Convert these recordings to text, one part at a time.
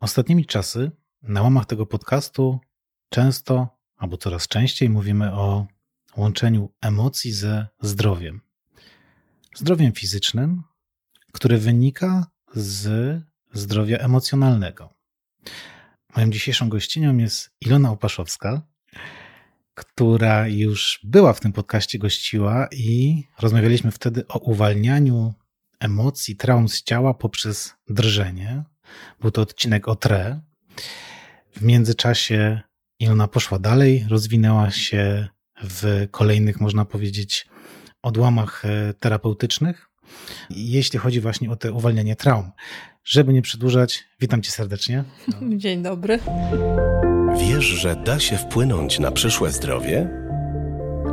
Ostatnimi czasy na łamach tego podcastu często albo coraz częściej mówimy o łączeniu emocji ze zdrowiem. Zdrowiem fizycznym, które wynika z zdrowia emocjonalnego. Moją dzisiejszą gościnią jest Ilona Opaszowska, która już była w tym podcaście, gościła i rozmawialiśmy wtedy o uwalnianiu emocji, traum z ciała poprzez drżenie. Był to odcinek o tre. W międzyczasie Ilona poszła dalej, rozwinęła się w kolejnych, można powiedzieć, odłamach e, terapeutycznych, jeśli chodzi właśnie o te uwalnianie traum. Żeby nie przedłużać, witam cię serdecznie. Dzień dobry. Wiesz, że da się wpłynąć na przyszłe zdrowie?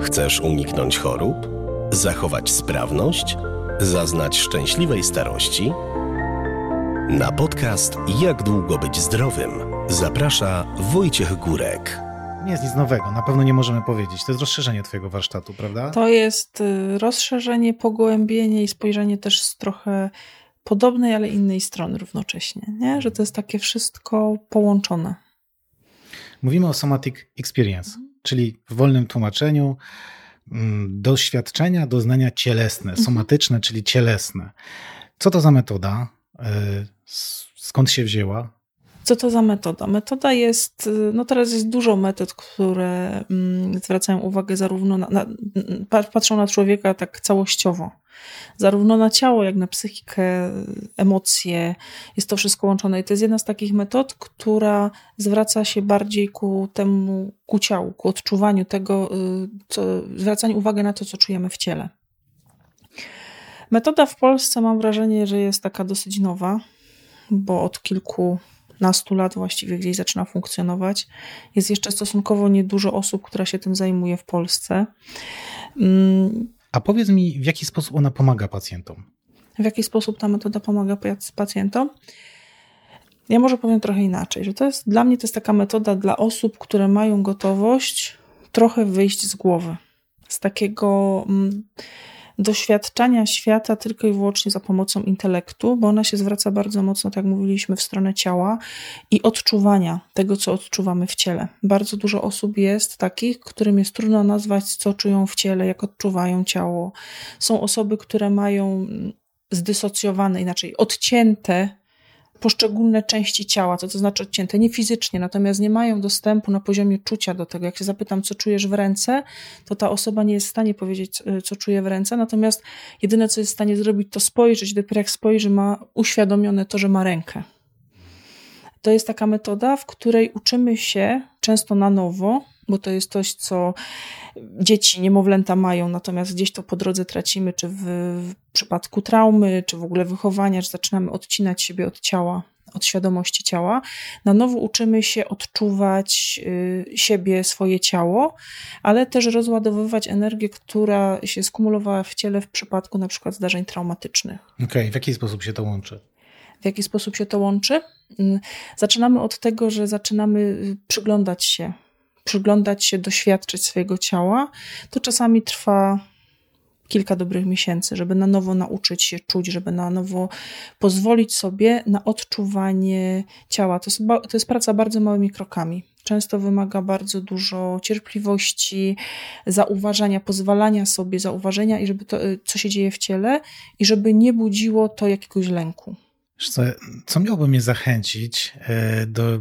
Chcesz uniknąć chorób? Zachować sprawność? Zaznać szczęśliwej starości? Na podcast Jak długo być zdrowym zaprasza Wojciech Górek. Nie jest nic nowego, na pewno nie możemy powiedzieć. To jest rozszerzenie Twojego warsztatu, prawda? To jest y, rozszerzenie, pogłębienie i spojrzenie też z trochę podobnej, ale innej strony równocześnie. Nie? Że to jest takie wszystko połączone. Mówimy o somatic experience, czyli w wolnym tłumaczeniu mm, doświadczenia, doznania cielesne, mhm. somatyczne, czyli cielesne. Co to za metoda? Y, skąd się wzięła? Co to za metoda? Metoda jest, no teraz jest dużo metod, które mm, zwracają uwagę zarówno na, na, patrzą na człowieka tak całościowo, zarówno na ciało, jak na psychikę, emocje. Jest to wszystko łączone i to jest jedna z takich metod, która zwraca się bardziej ku temu, ku ciału, ku odczuwaniu tego, y, co, zwracaniu uwagi na to, co czujemy w ciele. Metoda w Polsce mam wrażenie, że jest taka dosyć nowa, bo od kilku nastu lat właściwie gdzieś zaczyna funkcjonować. Jest jeszcze stosunkowo niedużo osób, która się tym zajmuje w Polsce. Mm. A powiedz mi, w jaki sposób ona pomaga pacjentom? W jaki sposób ta metoda pomaga pacjentom? Ja może powiem trochę inaczej, że to jest dla mnie to jest taka metoda dla osób, które mają gotowość trochę wyjść z głowy. Z takiego mm, doświadczania świata tylko i wyłącznie za pomocą intelektu, bo ona się zwraca bardzo mocno, tak jak mówiliśmy, w stronę ciała i odczuwania tego, co odczuwamy w ciele. Bardzo dużo osób jest takich, którym jest trudno nazwać, co czują w ciele, jak odczuwają ciało. Są osoby, które mają zdysocjowane, inaczej odcięte poszczególne części ciała, co to znaczy odcięte, nie fizycznie, natomiast nie mają dostępu na poziomie czucia do tego. Jak się zapytam, co czujesz w ręce, to ta osoba nie jest w stanie powiedzieć, co czuje w ręce, natomiast jedyne, co jest w stanie zrobić, to spojrzeć, dopiero jak spojrzy, ma uświadomione to, że ma rękę. To jest taka metoda, w której uczymy się często na nowo, bo to jest coś, co dzieci, niemowlęta mają, natomiast gdzieś to po drodze tracimy, czy w, w przypadku traumy, czy w ogóle wychowania, czy zaczynamy odcinać siebie od ciała, od świadomości ciała. Na nowo uczymy się odczuwać y, siebie, swoje ciało, ale też rozładowywać energię, która się skumulowała w ciele w przypadku na przykład zdarzeń traumatycznych. Okej, okay. w jaki sposób się to łączy? W jaki sposób się to łączy? Mm, zaczynamy od tego, że zaczynamy y, przyglądać się przyglądać się, doświadczyć swojego ciała, to czasami trwa kilka dobrych miesięcy, żeby na nowo nauczyć się czuć, żeby na nowo pozwolić sobie na odczuwanie ciała. To jest, to jest praca bardzo małymi krokami. Często wymaga bardzo dużo cierpliwości, zauważania, pozwalania sobie, zauważenia i żeby to, co się dzieje w ciele, i żeby nie budziło to jakiegoś lęku. Co, co miałoby mnie zachęcić e, do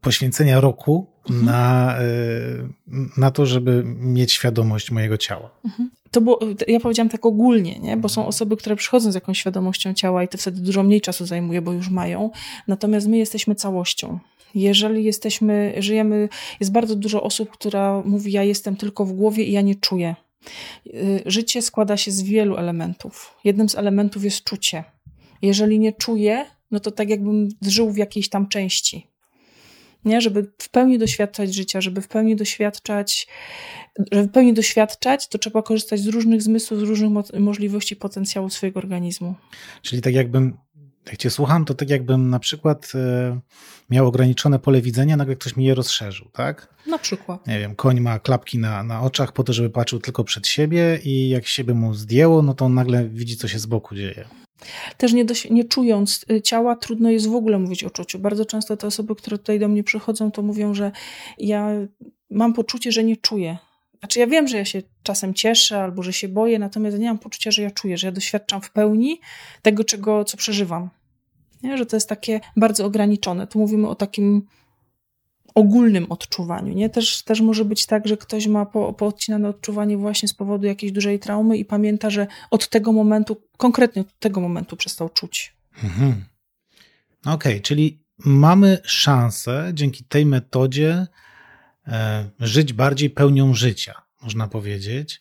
poświęcenia roku mhm. na, e, na to, żeby mieć świadomość mojego ciała? Mhm. To było, ja powiedziałam tak ogólnie, nie? bo są osoby, które przychodzą z jakąś świadomością ciała i to wtedy dużo mniej czasu zajmuje, bo już mają. Natomiast my jesteśmy całością. Jeżeli jesteśmy, żyjemy, jest bardzo dużo osób, która mówi: Ja jestem tylko w głowie i ja nie czuję. Y, życie składa się z wielu elementów. Jednym z elementów jest czucie. Jeżeli nie czuję, no to tak jakbym żył w jakiejś tam części. Nie? Żeby w pełni doświadczać życia, żeby w pełni doświadczać, żeby w pełni doświadczać, to trzeba korzystać z różnych zmysłów, z różnych mo możliwości potencjału swojego organizmu. Czyli tak jakbym, jak cię słucham, to tak jakbym na przykład e, miał ograniczone pole widzenia, nagle ktoś mi je rozszerzył, tak? Na przykład. Nie wiem, koń ma klapki na, na oczach po to, żeby patrzył tylko przed siebie i jak siebie mu zdjęło, no to on nagle widzi, co się z boku dzieje. Też nie, nie czując y, ciała, trudno jest w ogóle mówić o czuciu. Bardzo często te osoby, które tutaj do mnie przychodzą, to mówią, że ja mam poczucie, że nie czuję. Znaczy, ja wiem, że ja się czasem cieszę albo że się boję, natomiast nie mam poczucia, że ja czuję, że ja doświadczam w pełni tego, czego, co przeżywam. Nie? Że to jest takie bardzo ograniczone. Tu mówimy o takim ogólnym odczuwaniu. Nie? Też, też może być tak, że ktoś ma po, poodcinane odczuwanie właśnie z powodu jakiejś dużej traumy i pamięta, że od tego momentu, konkretnie od tego momentu przestał czuć. Mhm. Okej, okay, czyli mamy szansę dzięki tej metodzie e, żyć bardziej pełnią życia, można powiedzieć.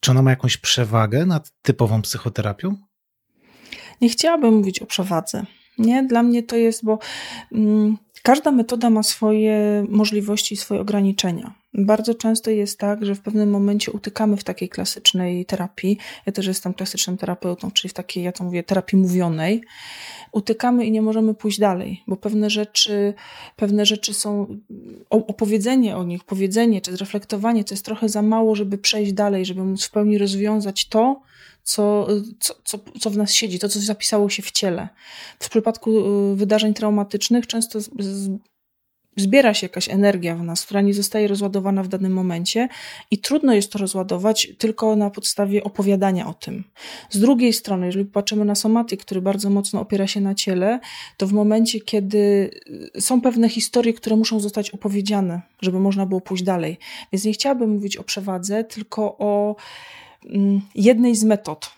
Czy ona ma jakąś przewagę nad typową psychoterapią? Nie chciałabym mówić o przewadze. Nie, dla mnie to jest, bo mm, każda metoda ma swoje możliwości i swoje ograniczenia. Bardzo często jest tak, że w pewnym momencie utykamy w takiej klasycznej terapii. Ja też jestem klasycznym terapeutą, czyli w takiej, ja to mówię, terapii mówionej. Utykamy i nie możemy pójść dalej, bo pewne rzeczy, pewne rzeczy są, opowiedzenie o nich, powiedzenie czy zreflektowanie to jest trochę za mało, żeby przejść dalej, żeby móc w pełni rozwiązać to, co, co, co, co w nas siedzi, to, co zapisało się w ciele. W przypadku y, wydarzeń traumatycznych często zbiera się jakaś energia w nas, która nie zostaje rozładowana w danym momencie i trudno jest to rozładować tylko na podstawie opowiadania o tym. Z drugiej strony, jeżeli patrzymy na somatyk, który bardzo mocno opiera się na ciele, to w momencie, kiedy y, są pewne historie, które muszą zostać opowiedziane, żeby można było pójść dalej. Więc nie chciałabym mówić o przewadze, tylko o jednej z metod.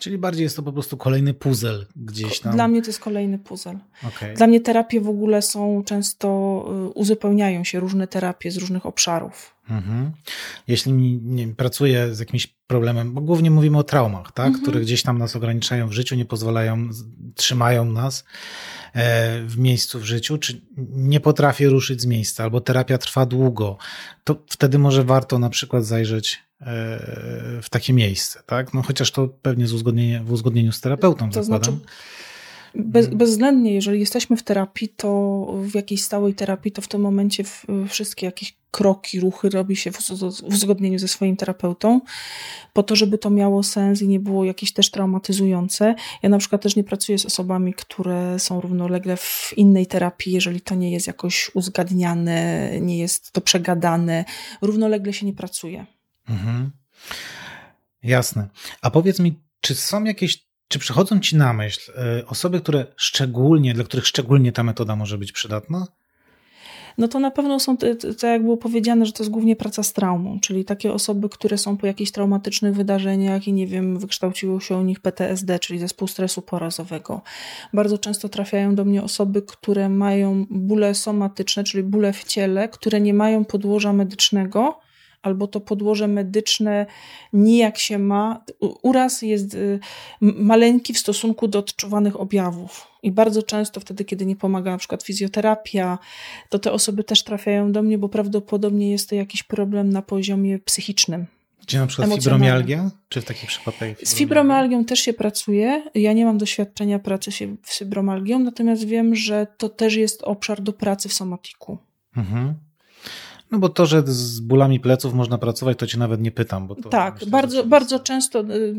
Czyli bardziej jest to po prostu kolejny puzzle gdzieś tam. Dla mnie to jest kolejny puzzle. Okay. Dla mnie terapie w ogóle są często, y, uzupełniają się różne terapie z różnych obszarów. Mhm. Jeśli nie, pracuję z jakimś problemem, bo głównie mówimy o traumach, tak? Mhm. które gdzieś tam nas ograniczają w życiu, nie pozwalają, trzymają nas e, w miejscu w życiu, czy nie potrafię ruszyć z miejsca, albo terapia trwa długo, to wtedy może warto na przykład zajrzeć w takie miejsce, tak? No chociaż to pewnie z uzgodnienie, w uzgodnieniu z terapeutą to zakładam. Znaczy, bez, bezwzględnie, jeżeli jesteśmy w terapii, to w jakiejś stałej terapii, to w tym momencie wszystkie jakieś kroki, ruchy robi się w, w uzgodnieniu ze swoim terapeutą, po to, żeby to miało sens i nie było jakieś też traumatyzujące. Ja na przykład też nie pracuję z osobami, które są równolegle w innej terapii, jeżeli to nie jest jakoś uzgadniane, nie jest to przegadane. Równolegle się nie pracuje. Mhm. Jasne. A powiedz mi, czy są jakieś, czy przychodzą ci na myśl y, osoby, które szczególnie, dla których szczególnie ta metoda może być przydatna? no to na pewno są, tak jak było powiedziane, że to jest głównie praca z traumą, czyli takie osoby, które są po jakichś traumatycznych wydarzeniach i nie wiem, wykształciło się u nich PTSD, czyli zespół stresu porazowego. Bardzo często trafiają do mnie osoby, które mają bóle somatyczne, czyli bóle w ciele, które nie mają podłoża medycznego, albo to podłoże medyczne nijak się ma. Uraz jest y, maleńki w stosunku do odczuwanych objawów. I bardzo często wtedy, kiedy nie pomaga na przykład fizjoterapia, to te osoby też trafiają do mnie, bo prawdopodobnie jest to jakiś problem na poziomie psychicznym. Gdzie na przykład fibromialgia? Czy w takich przypadkach? Z fibromialgią też się pracuje. Ja nie mam doświadczenia pracy z fibromialgią, natomiast wiem, że to też jest obszar do pracy w somatiku. Mhm. No bo to, że z bólami pleców można pracować, to cię nawet nie pytam. Bo tak, myślę, bardzo, bardzo często y,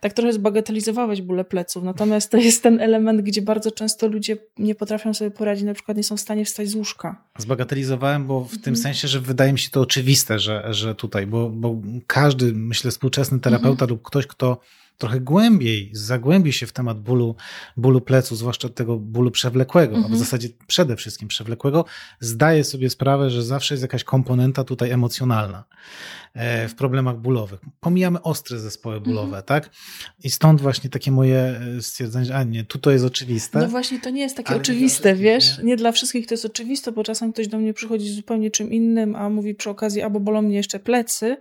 tak trochę zbagatelizowałeś bóle pleców, natomiast to jest ten element, gdzie bardzo często ludzie nie potrafią sobie poradzić, na przykład nie są w stanie wstać z łóżka. Zbagatelizowałem, bo w mhm. tym sensie, że wydaje mi się to oczywiste, że, że tutaj, bo, bo każdy, myślę, współczesny terapeuta mhm. lub ktoś, kto trochę głębiej zagłębi się w temat bólu, bólu plecu, zwłaszcza tego bólu przewlekłego, mhm. a w zasadzie przede wszystkim przewlekłego, zdaje sobie sprawę, że zawsze jest jakaś komponenta tutaj emocjonalna e, w problemach bólowych. Pomijamy ostre zespoły bólowe, mhm. tak? I stąd właśnie takie moje e, stwierdzenie, że a nie, tu to jest oczywiste. No właśnie, to nie jest takie oczywiste, wiesz? Nie? nie dla wszystkich to jest oczywiste, bo czasem ktoś do mnie przychodzi z zupełnie czym innym, a mówi przy okazji, albo bolą mnie jeszcze plecy,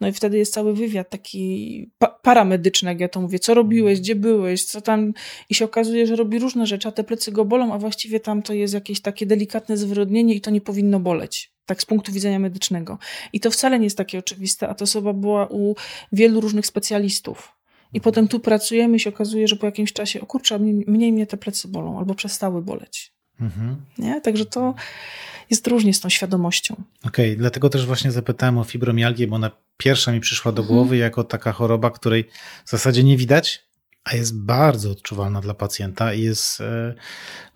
no i wtedy jest cały wywiad taki pa paramedyczny, jak ja to mówię. Co robiłeś, gdzie byłeś, co tam. I się okazuje, że robi różne rzeczy, a te plecy go bolą, a właściwie tam to jest jakieś takie delikatne zwyrodnienie i to nie powinno boleć. Tak z punktu widzenia medycznego. I to wcale nie jest takie oczywiste, a ta osoba była u wielu różnych specjalistów. I potem tu pracujemy i się okazuje, że po jakimś czasie, o kurczę, mniej mnie te plecy bolą albo przestały boleć. Mhm. Nie? Także to jest różnie z tą świadomością. Okej, okay, dlatego też właśnie zapytałem o fibromialgię, bo ona pierwsza mi przyszła do głowy mhm. jako taka choroba, której w zasadzie nie widać, a jest bardzo odczuwalna dla pacjenta i jest e,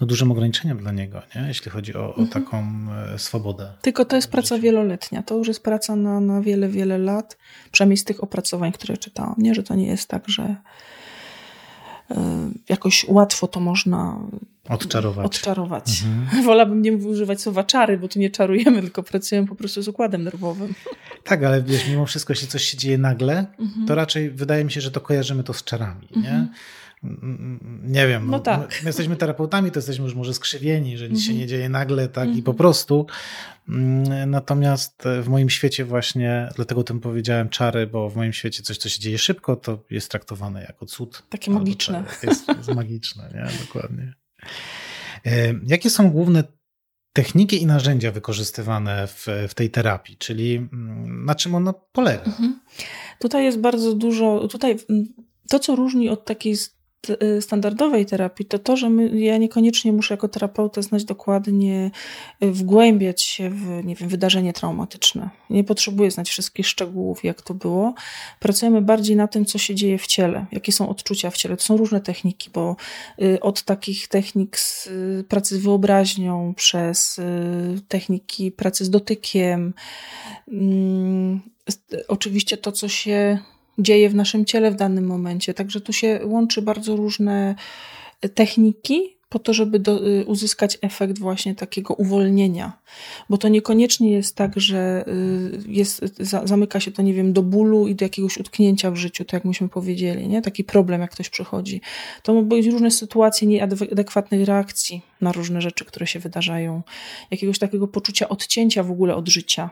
no, dużym ograniczeniem dla niego, nie? jeśli chodzi o, o mhm. taką e, swobodę. Tylko to jest praca wieloletnia, to już jest praca na, na wiele, wiele lat, przynajmniej z tych opracowań, które czytałam, nie? że to nie jest tak, że jakoś łatwo to można odczarować. odczarować. Mhm. Wolałabym nie używać słowa czary, bo tu nie czarujemy, tylko pracujemy po prostu z układem nerwowym. Tak, ale wiesz, mimo wszystko, jeśli coś się dzieje nagle, mhm. to raczej wydaje mi się, że to kojarzymy to z czarami? Mhm. Nie wiem, no, no tak. my jesteśmy terapeutami, to jesteśmy już może skrzywieni, że nic się nie dzieje nagle, tak i po prostu. Mm, natomiast w moim świecie właśnie, dlatego tym powiedziałem czary, bo w moim świecie coś, co się dzieje szybko, to jest traktowane jako cud. Takie magiczne. Jest, jest magiczne, nie? Dokładnie. E, jakie są główne techniki i narzędzia wykorzystywane w, w tej terapii, czyli mm, na czym ona polega? Mhm. Tutaj jest bardzo dużo, tutaj mm, to, co różni od takiej standardowej terapii, to to, że my, ja niekoniecznie muszę jako terapeuta znać dokładnie, y, wgłębiać się w nie wiem, wydarzenie traumatyczne. Nie potrzebuję znać wszystkich szczegółów, jak to było. Pracujemy bardziej na tym, co się dzieje w ciele, jakie są odczucia w ciele. To są różne techniki, bo y, od takich technik z pracy z wyobraźnią, przez techniki pracy z dotykiem, mm, oczywiście to, co się dzieje w naszym ciele w danym momencie. Także tu się łączy bardzo różne techniki po to, żeby do, y, uzyskać efekt właśnie takiego uwolnienia. Bo to niekoniecznie jest tak, że y, jest, za, zamyka się to, nie wiem, do bólu i do jakiegoś utknięcia w życiu, tak jak myśmy powiedzieli, nie? Taki problem, jak ktoś przychodzi. To mogą być różne sytuacje nieadekwatnej reakcji na różne rzeczy, które się wydarzają. Jakiegoś takiego poczucia odcięcia w ogóle od życia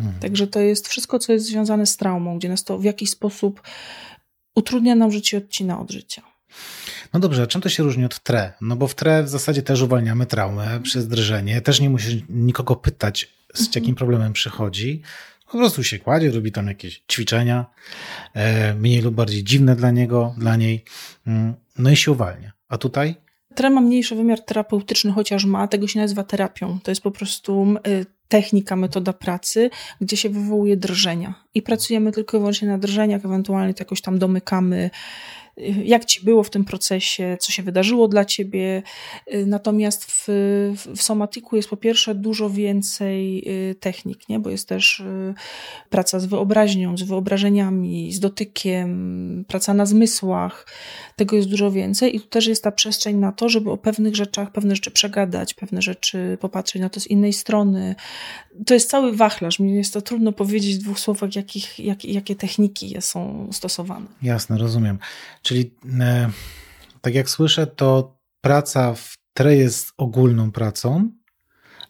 Mhm. Także to jest wszystko, co jest związane z traumą, gdzie nas to w jakiś sposób utrudnia nam życie, odcina od życia. No dobrze, a czym to się różni od TRE? No bo w TRE w zasadzie też uwalniamy traumę przez drżenie. Też nie musisz nikogo pytać, z mhm. jakim problemem przychodzi. Po prostu się kładzie, robi tam jakieś ćwiczenia, e, mniej lub bardziej dziwne dla niego, dla niej, mm, no i się uwalnia. A tutaj? TRE ma mniejszy wymiar terapeutyczny, chociaż ma, tego się nazywa terapią. To jest po prostu y, technika, metoda pracy, gdzie się wywołuje drżenia. I pracujemy tylko i wyłącznie na drżeniach, ewentualnie to jakoś tam domykamy jak ci było w tym procesie, co się wydarzyło dla ciebie. Natomiast w, w somatiku jest po pierwsze dużo więcej y, technik, nie? bo jest też y, praca z wyobraźnią, z wyobrażeniami, z dotykiem, praca na zmysłach. Tego jest dużo więcej i tu też jest ta przestrzeń na to, żeby o pewnych rzeczach, pewne rzeczy przegadać, pewne rzeczy popatrzeć na to z innej strony. To jest cały wachlarz. Mi jest to trudno powiedzieć w dwóch słowach, jakich, jak, jakie techniki są stosowane. Jasne, rozumiem. Czyli e, tak jak słyszę, to praca w TRE jest ogólną pracą,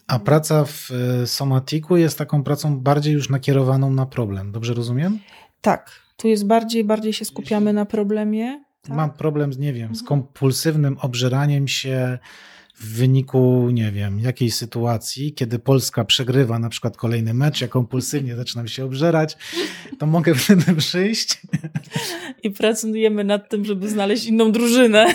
a mhm. praca w e, somatiku jest taką pracą bardziej już nakierowaną na problem. Dobrze rozumiem? Tak. Tu jest bardziej, bardziej się skupiamy na problemie. Tak? Mam problem, z, nie wiem, z mhm. kompulsywnym obżeraniem się w wyniku, nie wiem, jakiejś sytuacji, kiedy Polska przegrywa na przykład kolejny mecz, ja kompulsywnie zaczynam się obżerać, to mogę wtedy przyjść. I pracujemy nad tym, żeby znaleźć inną drużynę.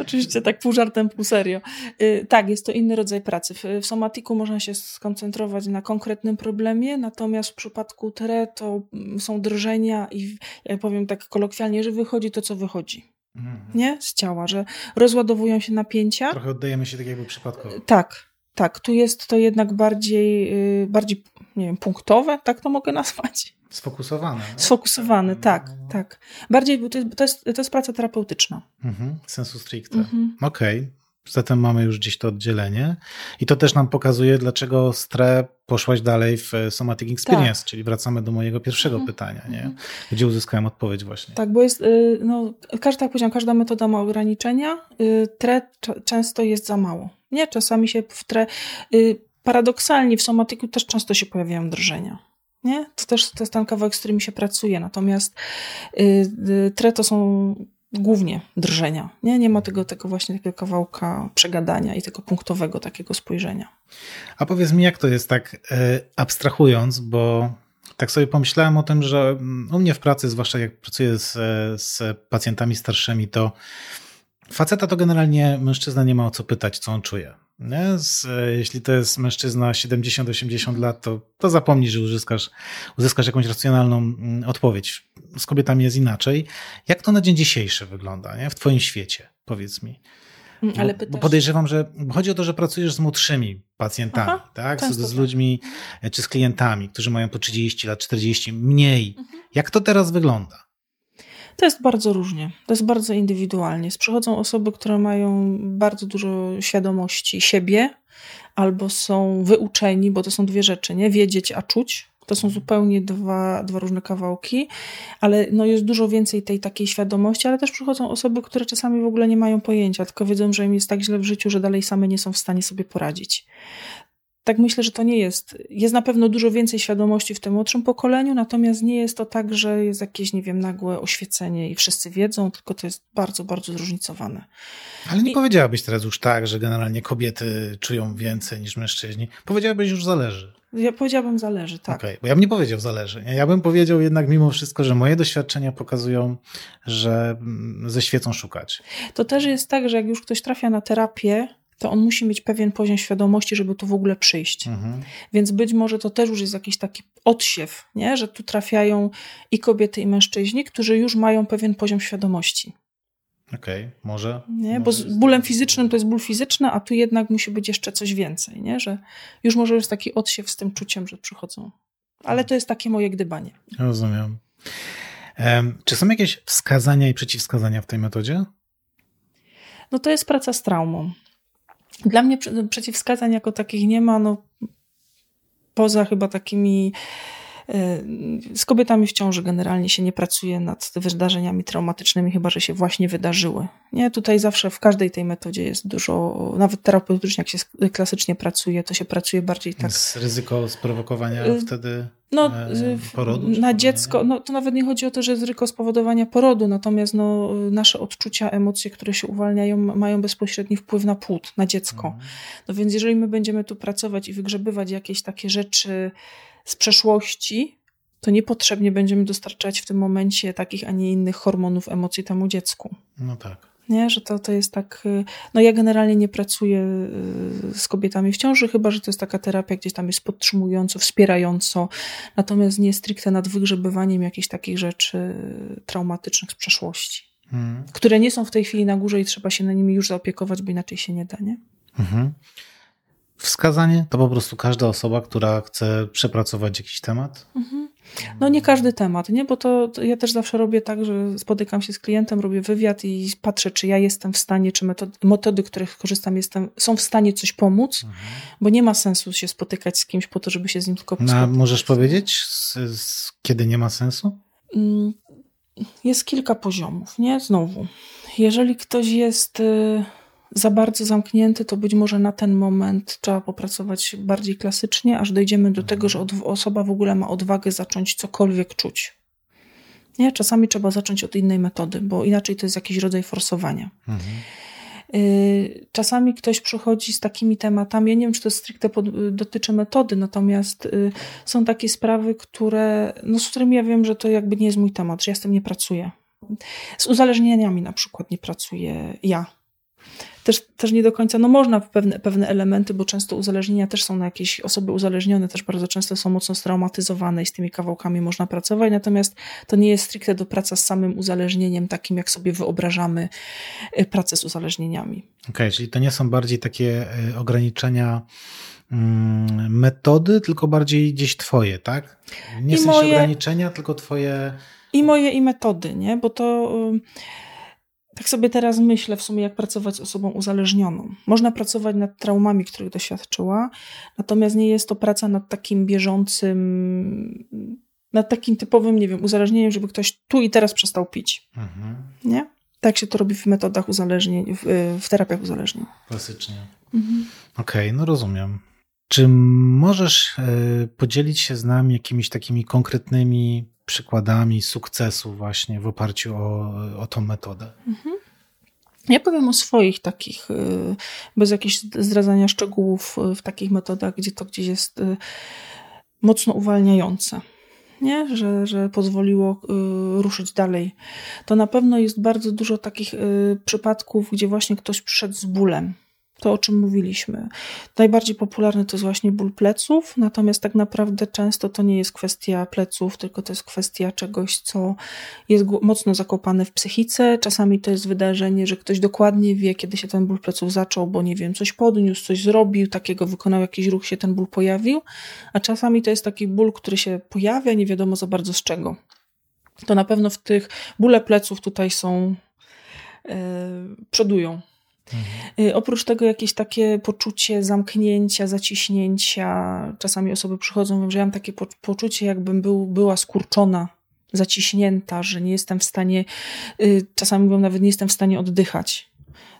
Oczywiście tak pół żartem, pół serio. Yy, tak, jest to inny rodzaj pracy. W, w somatiku można się skoncentrować na konkretnym problemie, natomiast w przypadku TRE to mm, są drżenia i jak powiem tak kolokwialnie, że wychodzi to, co wychodzi. Mhm. Nie? Z ciała, że rozładowują się napięcia. Trochę oddajemy się tak jakby przypadkowo. Tak, tak. Tu jest to jednak bardziej, yy, bardziej nie wiem, punktowe, tak to mogę nazwać. Sfokusowane. Sfokusowane, tak, tak. Bardziej, bo to jest, to jest, to jest praca terapeutyczna. Mhm, sensu stricte. Mhm. Okej, okay. Zatem mamy już gdzieś to oddzielenie. I to też nam pokazuje, dlaczego STRE poszłaś dalej w Somatic Experience, tak. czyli wracamy do mojego pierwszego mhm. pytania, nie? Mhm. gdzie uzyskałem odpowiedź właśnie. Tak, bo jest, y, no, każda, jak powiedziałam, każda metoda ma ograniczenia. Y, TRE często jest za mało. Nie, czasami się w TRE, y, paradoksalnie w somatyku też często się pojawiają drżenia. Nie? To też to jest ten kawałek, z którymi się pracuje. Natomiast TRE to są głównie drżenia. Nie, nie ma tego, tego właśnie takiego kawałka przegadania i tego punktowego takiego spojrzenia. A powiedz mi, jak to jest tak e, abstrahując, bo tak sobie pomyślałem o tym, że mm, u mnie w pracy, zwłaszcza jak pracuję z, z pacjentami starszymi, to faceta to generalnie mężczyzna nie ma o co pytać, co on czuje. Z, jeśli to jest mężczyzna 70-80 lat, to, to zapomnij, że uzyskasz, uzyskasz jakąś racjonalną mm, odpowiedź. Z kobietami jest inaczej. Jak to na dzień dzisiejszy wygląda nie? w Twoim świecie? Powiedz mi. Mm, ale bo, bo podejrzewam, że chodzi o to, że pracujesz z młodszymi pacjentami, Aha, tak? Z, z tak. ludźmi e, czy z klientami, którzy mają po 30 lat, 40, mniej. Mhm. Jak to teraz wygląda? To jest bardzo różnie, to jest bardzo indywidualnie. Przychodzą osoby, które mają bardzo dużo świadomości siebie, albo są wyuczeni, bo to są dwie rzeczy, nie? Wiedzieć, a czuć. To są zupełnie dwa, dwa różne kawałki, ale no jest dużo więcej tej takiej świadomości, ale też przychodzą osoby, które czasami w ogóle nie mają pojęcia, tylko wiedzą, że im jest tak źle w życiu, że dalej same nie są w stanie sobie poradzić. Tak myślę, że to nie jest. Jest na pewno dużo więcej świadomości w tym młodszym pokoleniu, natomiast nie jest to tak, że jest jakieś, nie wiem, nagłe oświecenie i wszyscy wiedzą, tylko to jest bardzo, bardzo zróżnicowane. Ale nie I- powiedziałabyś teraz już tak, że generalnie kobiety czują więcej niż mężczyźni. Powiedziałabyś już zależy. Ja powiedziałabym, zależy, tak. Okej, bo ja bym nie powiedział zależy. Ja bym powiedział jednak mimo wszystko, że moje doświadczenia pokazują, że mm, ze świecą szukać. To też jest tak, że jak już ktoś trafia na terapię, to on musi mieć pewien poziom świadomości, żeby tu w ogóle przyjść. Mhm. Więc być może to też już jest jakiś taki odsiew, nie? że tu trafiają i kobiety, i mężczyźni, którzy już mają pewien poziom świadomości. Okej, może. Nie? Bo z bólem fizycznym to jest ból fizyczny, a tu jednak musi być jeszcze coś więcej, nie? że już może jest taki odsiew z tym czuciem, że przychodzą. Ale to jest takie moje gdybanie. Rozumiem. Em, czy są jakieś wskazania i przeciwwskazania w tej metodzie? No to jest praca z traumą. Dla mnie prze- przeciwwskazań jako takich nie ma, no poza chyba takimi z kobietami w ciąży generalnie się nie pracuje nad wydarzeniami traumatycznymi, chyba że się właśnie wydarzyły. Nie, tutaj zawsze w każdej tej metodzie jest dużo, nawet terapeutycznie, jak się klasycznie pracuje, to się pracuje bardziej tak Jest ryzyko sprowokowania Y, wtedy no, e, y, porodu? na dziecko, no to nawet nie chodzi o to, że jest ryzyko spowodowania porodu, natomiast no, nasze odczucia, emocje, które się uwalniają, mają bezpośredni wpływ na płód, na dziecko. Mhm. No więc jeżeli my będziemy tu pracować i wygrzebywać jakieś takie rzeczy z przeszłości, to niepotrzebnie będziemy dostarczać w tym momencie takich, a nie innych hormonów, emocji temu dziecku. No tak. Nie, że to, to jest tak. y, No ja generalnie nie pracuję y, z kobietami w ciąży, chyba że to jest taka terapia gdzieś tam jest podtrzymująco, wspierająco, natomiast nie stricte nad wygrzebywaniem jakichś takich rzeczy y, traumatycznych z przeszłości, Mhm. które nie są w tej chwili na górze i trzeba się na nimi już zaopiekować, bo inaczej się nie da, nie? Mhm. Wskazanie to po prostu każda osoba, która chce przepracować jakiś temat. No nie każdy temat, nie? Bo to, to ja też zawsze robię tak, że spotykam się z klientem, robię wywiad i patrzę, czy ja jestem w stanie, czy metody, metody których korzystam, jestem, są w stanie coś pomóc, bo nie ma sensu się spotykać z kimś po to, żeby się z nim tylko No, możesz powiedzieć, z, z, kiedy nie ma sensu? Mm, Jest kilka poziomów, nie? Znowu. Jeżeli ktoś jest y, za bardzo zamknięty, to być może na ten moment trzeba popracować bardziej klasycznie, aż dojdziemy do tego, że osoba w ogóle ma odwagę zacząć cokolwiek czuć. Nie? Czasami trzeba zacząć od innej metody, bo inaczej to jest jakiś rodzaj forsowania. Mhm. Y, Czasami ktoś przychodzi z takimi tematami, ja nie wiem, czy to stricte pod, dotyczy metody, natomiast y, są takie sprawy, które, no, z którymi ja wiem, że to jakby nie jest mój temat, że ja z tym nie pracuję. Z uzależnieniami na przykład nie pracuję ja. Też, też nie do końca, no można pewne, pewne elementy, bo często uzależnienia też są na jakieś osoby uzależnione, też bardzo często są mocno straumatyzowane i z tymi kawałkami można pracować, natomiast to nie jest stricte do praca z samym uzależnieniem, takim jak sobie wyobrażamy y, pracę z uzależnieniami. Okej, czyli to nie są bardziej takie y, ograniczenia mm, metody, tylko bardziej gdzieś twoje, tak? Nie I w sensie moje- ograniczenia, tylko twoje. I moje i metody, nie? Bo to tak sobie teraz myślę w sumie, jak pracować z osobą uzależnioną. Można pracować nad traumami, których doświadczyła, natomiast nie jest to praca nad takim bieżącym, nad takim typowym, nie wiem, uzależnieniem, żeby ktoś tu i teraz przestał pić, Mhm, nie? Tak się to robi w metodach uzależnień, w, y, w terapiach uzależnień. klasycznie. Okej, no rozumiem. Czy możesz y, podzielić się z nami jakimiś takimi konkretnymi przykładami sukcesu właśnie w oparciu o, o tą metodę? Ja powiem o swoich takich, y, bez jakichś zdradzania szczegółów y, w takich metodach, gdzie to gdzieś jest y, mocno uwalniające. Nie? Że, że pozwoliło ruszyć dalej. To na pewno jest bardzo dużo takich przypadków, gdzie właśnie ktoś przyszedł z bólem. To, o czym mówiliśmy. Najbardziej popularny to jest właśnie ból pleców, natomiast tak naprawdę często to nie jest kwestia pleców, tylko to jest kwestia czegoś, co jest mocno zakopane w psychice. Czasami to jest wydarzenie, że ktoś dokładnie wie, kiedy się ten ból pleców zaczął, bo nie wiem, coś podniósł, coś zrobił, takiego wykonał jakiś ruch, się ten ból pojawił, a czasami to jest taki ból, który się pojawia, nie wiadomo za bardzo z czego. To na pewno w tych bóle pleców tutaj są, yy, przodują Mhm. Oprócz tego jakieś takie poczucie zamknięcia, zaciśnięcia. Czasami osoby przychodzą, mówią, że ja mam takie po poczucie, jakbym był, była skurczona, zaciśnięta, że nie jestem w stanie, y, czasami mówią nawet nie jestem w stanie oddychać.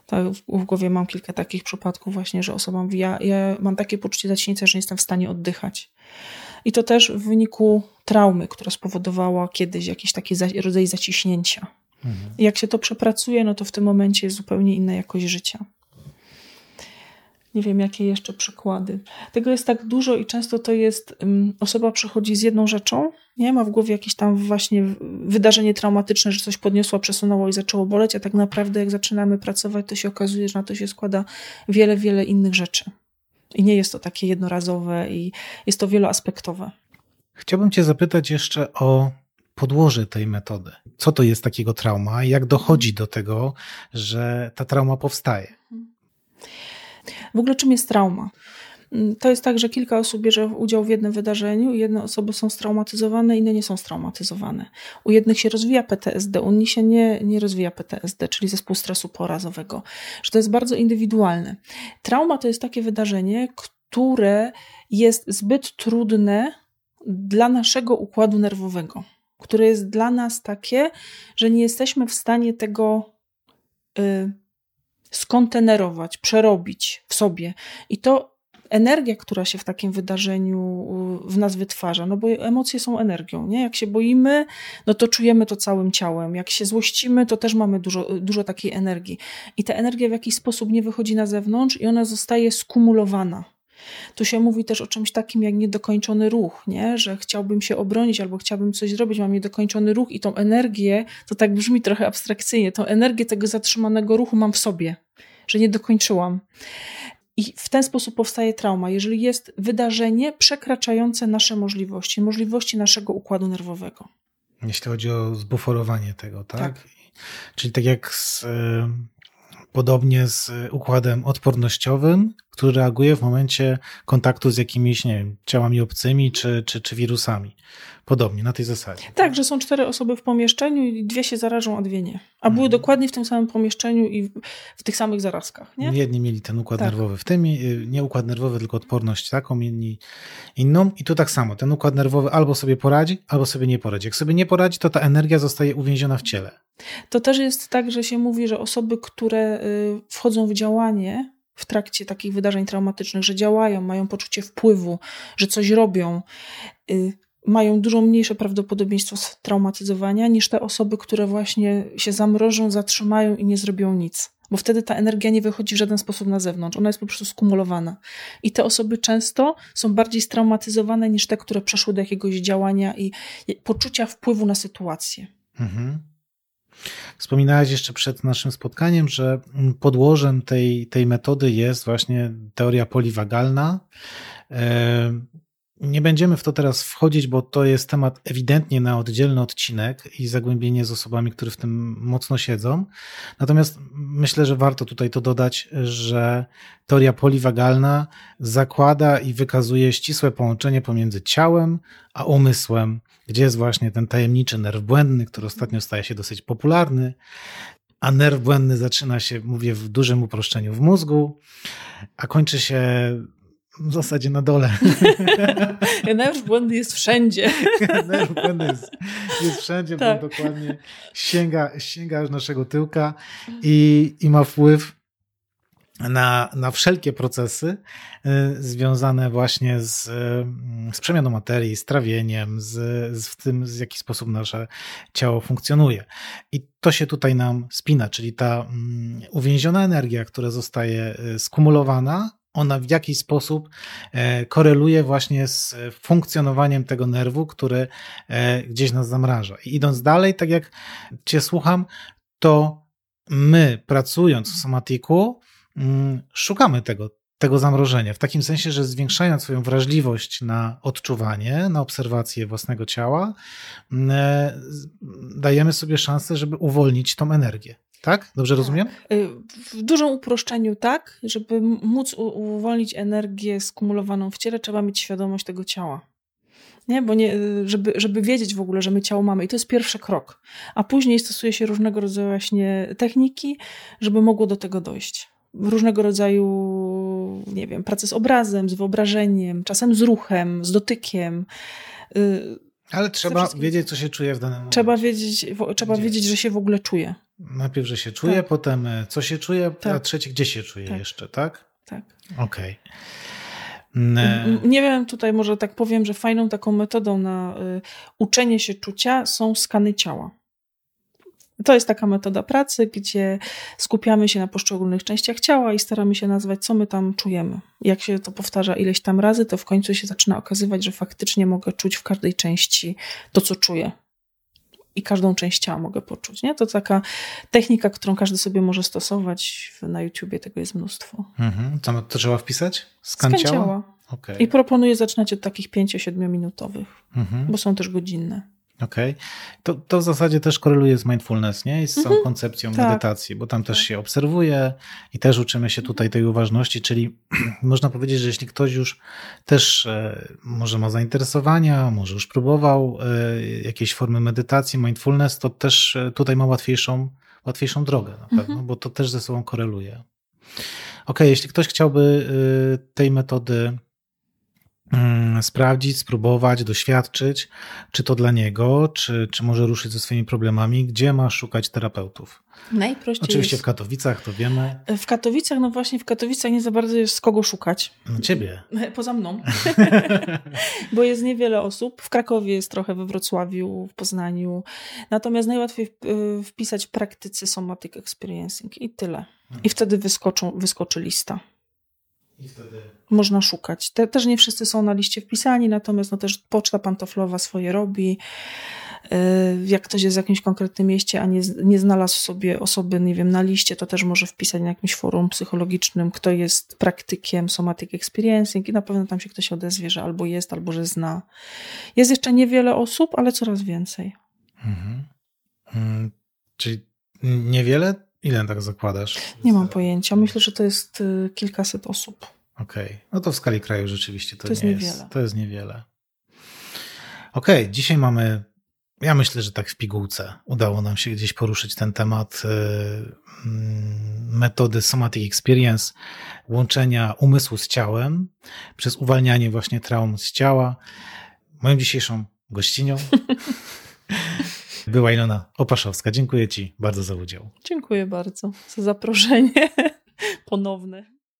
Tak, w głowie mam kilka takich przypadków właśnie, że osoba mówi, ja, ja mam takie poczucie zaciśnięcia, że nie jestem w stanie oddychać. I to też w wyniku traumy, która spowodowała kiedyś jakiś taki rodzaj zaciśnięcia. Mhm. Jak się to przepracuje, no to w tym momencie jest zupełnie inna jakość życia. Nie wiem, jakie jeszcze przykłady. Tego jest tak dużo i często to jest, um, osoba przychodzi z jedną rzeczą, nie ma w głowie jakieś tam właśnie wydarzenie traumatyczne, że coś podniosła, przesunęło i zaczęło boleć, a tak naprawdę jak zaczynamy pracować, to się okazuje, że na to się składa wiele, wiele innych rzeczy. I nie jest to takie jednorazowe i jest to wieloaspektowe. Chciałbym Cię zapytać jeszcze o podłoże tej metody. Co to jest takiego trauma i jak dochodzi do tego, że ta trauma powstaje? W ogóle czym jest trauma? To jest tak, że kilka osób bierze udział w jednym wydarzeniu jedne osoby są straumatyzowane, inne nie są straumatyzowane. U jednych się rozwija PTSD, u nich się nie, nie rozwija PTSD, czyli zespół stresu porazowego. Że to jest bardzo indywidualne. Trauma to jest takie wydarzenie, które jest zbyt trudne dla naszego układu nerwowego które jest dla nas takie, że nie jesteśmy w stanie tego y, skontenerować, przerobić w sobie. I to energia, która się w takim wydarzeniu w nas wytwarza, no bo emocje są energią, nie? Jak się boimy, no to czujemy to całym ciałem. Jak się złościmy, to też mamy dużo, dużo takiej energii. I ta energia w jakiś sposób nie wychodzi na zewnątrz i ona zostaje skumulowana tu się mówi też o czymś takim jak niedokończony ruch, nie? że chciałbym się obronić albo chciałbym coś zrobić, mam niedokończony ruch i tą energię, to tak brzmi trochę abstrakcyjnie, tą energię tego zatrzymanego ruchu mam w sobie, że nie dokończyłam. I w ten sposób powstaje trauma, jeżeli jest wydarzenie przekraczające nasze możliwości, możliwości naszego układu nerwowego. Jeśli chodzi o zbuforowanie tego, tak? tak. Czyli tak jak z, podobnie z układem odpornościowym, który reaguje w momencie kontaktu z jakimiś, nie wiem, ciałami obcymi czy, czy, czy wirusami. Podobnie, na tej zasadzie. Tak, że są cztery osoby w pomieszczeniu i dwie się zarażą, a dwie nie. A były mhm. dokładnie w tym samym pomieszczeniu i w, w tych samych zarazkach. Nie? Jedni mieli ten układ tak. nerwowy w tym, y, nie układ nerwowy, tylko odporność taką, inni inną. I tu tak samo, ten układ nerwowy albo sobie poradzi, albo sobie nie poradzi. Jak sobie nie poradzi, to ta energia zostaje uwięziona w ciele. To też jest tak, że się mówi, że osoby, które y, wchodzą w działanie, w trakcie takich wydarzeń traumatycznych, że działają, mają poczucie wpływu, że coś robią, y, mają dużo mniejsze prawdopodobieństwo traumatyzowania niż te osoby, które właśnie się zamrożą, zatrzymają i nie zrobią nic. Bo wtedy ta energia nie wychodzi w żaden sposób na zewnątrz, ona jest po prostu skumulowana. I te osoby często są bardziej straumatyzowane niż te, które przeszły do jakiegoś działania i poczucia wpływu na sytuację. Mhm. Wspominałeś jeszcze przed naszym spotkaniem, że podłożem tej, tej metody jest właśnie teoria poliwagalna. Nie będziemy w to teraz wchodzić, bo to jest temat ewidentnie na oddzielny odcinek i zagłębienie z osobami, które w tym mocno siedzą. Natomiast myślę, że warto tutaj to dodać, że teoria poliwagalna zakłada i wykazuje ścisłe połączenie pomiędzy ciałem a umysłem, gdzie jest właśnie ten tajemniczy nerw błędny, który ostatnio staje się dosyć popularny, a nerw błędny zaczyna się, mówię w dużym uproszczeniu, w mózgu, a kończy się w zasadzie na dole. Nerw błędny jest wszędzie. Nerw błędny jest, jest wszędzie, tak. bo dokładnie sięga, sięga aż naszego tyłka i, i ma wpływ na, na wszelkie procesy y, związane właśnie z, y, z przemianą materii, z trawieniem, z, z w tym, w jaki sposób nasze ciało funkcjonuje. I to się tutaj nam spina, czyli ta um, uwięziona energia, która zostaje y, skumulowana, ona w jakiś sposób e, koreluje właśnie z funkcjonowaniem tego nerwu, który e, gdzieś nas zamraża. I idąc dalej, tak jak Cię słucham, to my pracując w somatiku, mm, szukamy tego, tego zamrożenia. W takim sensie, że zwiększając swoją wrażliwość na odczuwanie, na obserwację własnego ciała, mm, e, dajemy sobie szansę, żeby uwolnić tą energię. Tak? Dobrze rozumiem? Y, w dużym uproszczeniu tak, żeby móc uwolnić energię skumulowaną w ciele, trzeba mieć świadomość tego ciała. Nie? Bo nie, żeby, żeby wiedzieć w ogóle, że my ciało mamy. I to jest pierwszy krok. A później stosuje się różnego rodzaju właśnie techniki, żeby mogło do tego dojść. Różnego rodzaju, nie wiem, pracy z obrazem, z wyobrażeniem, czasem z ruchem, z dotykiem. Y, Ale trzeba wiedzieć, co się czuje w danym momencie. Trzeba wiedzieć, trzeba wiedzieć że się w ogóle czuje. Najpierw, że się czuje, tak. potem e, co się czuje, tak. a trzecie, gdzie się czuje tak. jeszcze, tak? Tak. Okej. Okay. Nie wiem, tutaj może tak powiem, że fajną taką metodą na y, uczenie się czucia są skany ciała. To jest taka metoda pracy, gdzie skupiamy się na poszczególnych częściach ciała i staramy się nazwać, co my tam czujemy. Jak się to powtarza ileś tam razy, to w końcu się zaczyna okazywać, że faktycznie mogę czuć w każdej części to, co czuję i każdą część ciała mogę poczuć. Nie? To taka technika, którą każdy sobie może stosować. Na YouTubie tego jest mnóstwo. Mhm. Co to trzeba wpisać? Skan, Skan ciała? ciała. Okay. I proponuję zaczynać od takich 5-7 minutowych, mhm. bo są też godzinne. Okej. Okay. To, to w zasadzie też koreluje z mindfulness, nie? I z mhm. koncepcją tak. medytacji, bo tam też tak. się obserwuje i też uczymy się tutaj tej uważności, czyli można powiedzieć, że jeśli ktoś już też e, może ma zainteresowania, może już próbował e, jakiejś formy medytacji, mindfulness, to też e, tutaj ma łatwiejszą, łatwiejszą drogę na pewno, mhm. bo to też ze sobą koreluje. Ok, jeśli ktoś chciałby tej metody sprawdzić, spróbować, doświadczyć, czy to dla niego, czy, czy może ruszyć ze swoimi problemami, gdzie ma szukać terapeutów. Najprościej Oczywiście jest... w Katowicach, to wiemy. W Katowicach, no właśnie w Katowicach nie za bardzo jest z kogo szukać. No ciebie. Poza mną. Bo jest niewiele osób. W Krakowie jest trochę, we Wrocławiu, w Poznaniu. Natomiast najłatwiej wpisać praktycy somatic experiencing i tyle. I wtedy wyskoczą, wyskoczy lista. I wtedy można szukać. Te, też nie wszyscy są na liście wpisani, natomiast no też poczta pantoflowa swoje robi. Y, jak ktoś jest w jakimś konkretnym mieście, a nie, nie znalazł sobie osoby, nie wiem, na liście, to też może wpisać na jakimś forum psychologicznym, kto jest praktykiem somatic experiencing i na pewno tam się ktoś odezwie, że albo jest, albo że zna. Jest jeszcze niewiele osób, ale coraz więcej. Mhm. Hmm, czyli niewiele? Ile tak zakładasz? Nie mam pojęcia. Myślę, że to jest y, kilkaset osób. Okej, okay. no to w skali kraju rzeczywiście to, to jest nie niewiele. jest. To jest niewiele. Okej, okay. dzisiaj mamy, ja myślę, że tak w pigułce udało nam się gdzieś poruszyć ten temat y, mm, metody Somatic Experience, łączenia umysłu z ciałem przez uwalnianie właśnie traum z ciała. Moją dzisiejszą gościnią była Ilona Opaszowska. Dziękuję Ci bardzo za udział. Dziękuję bardzo za zaproszenie ponowne.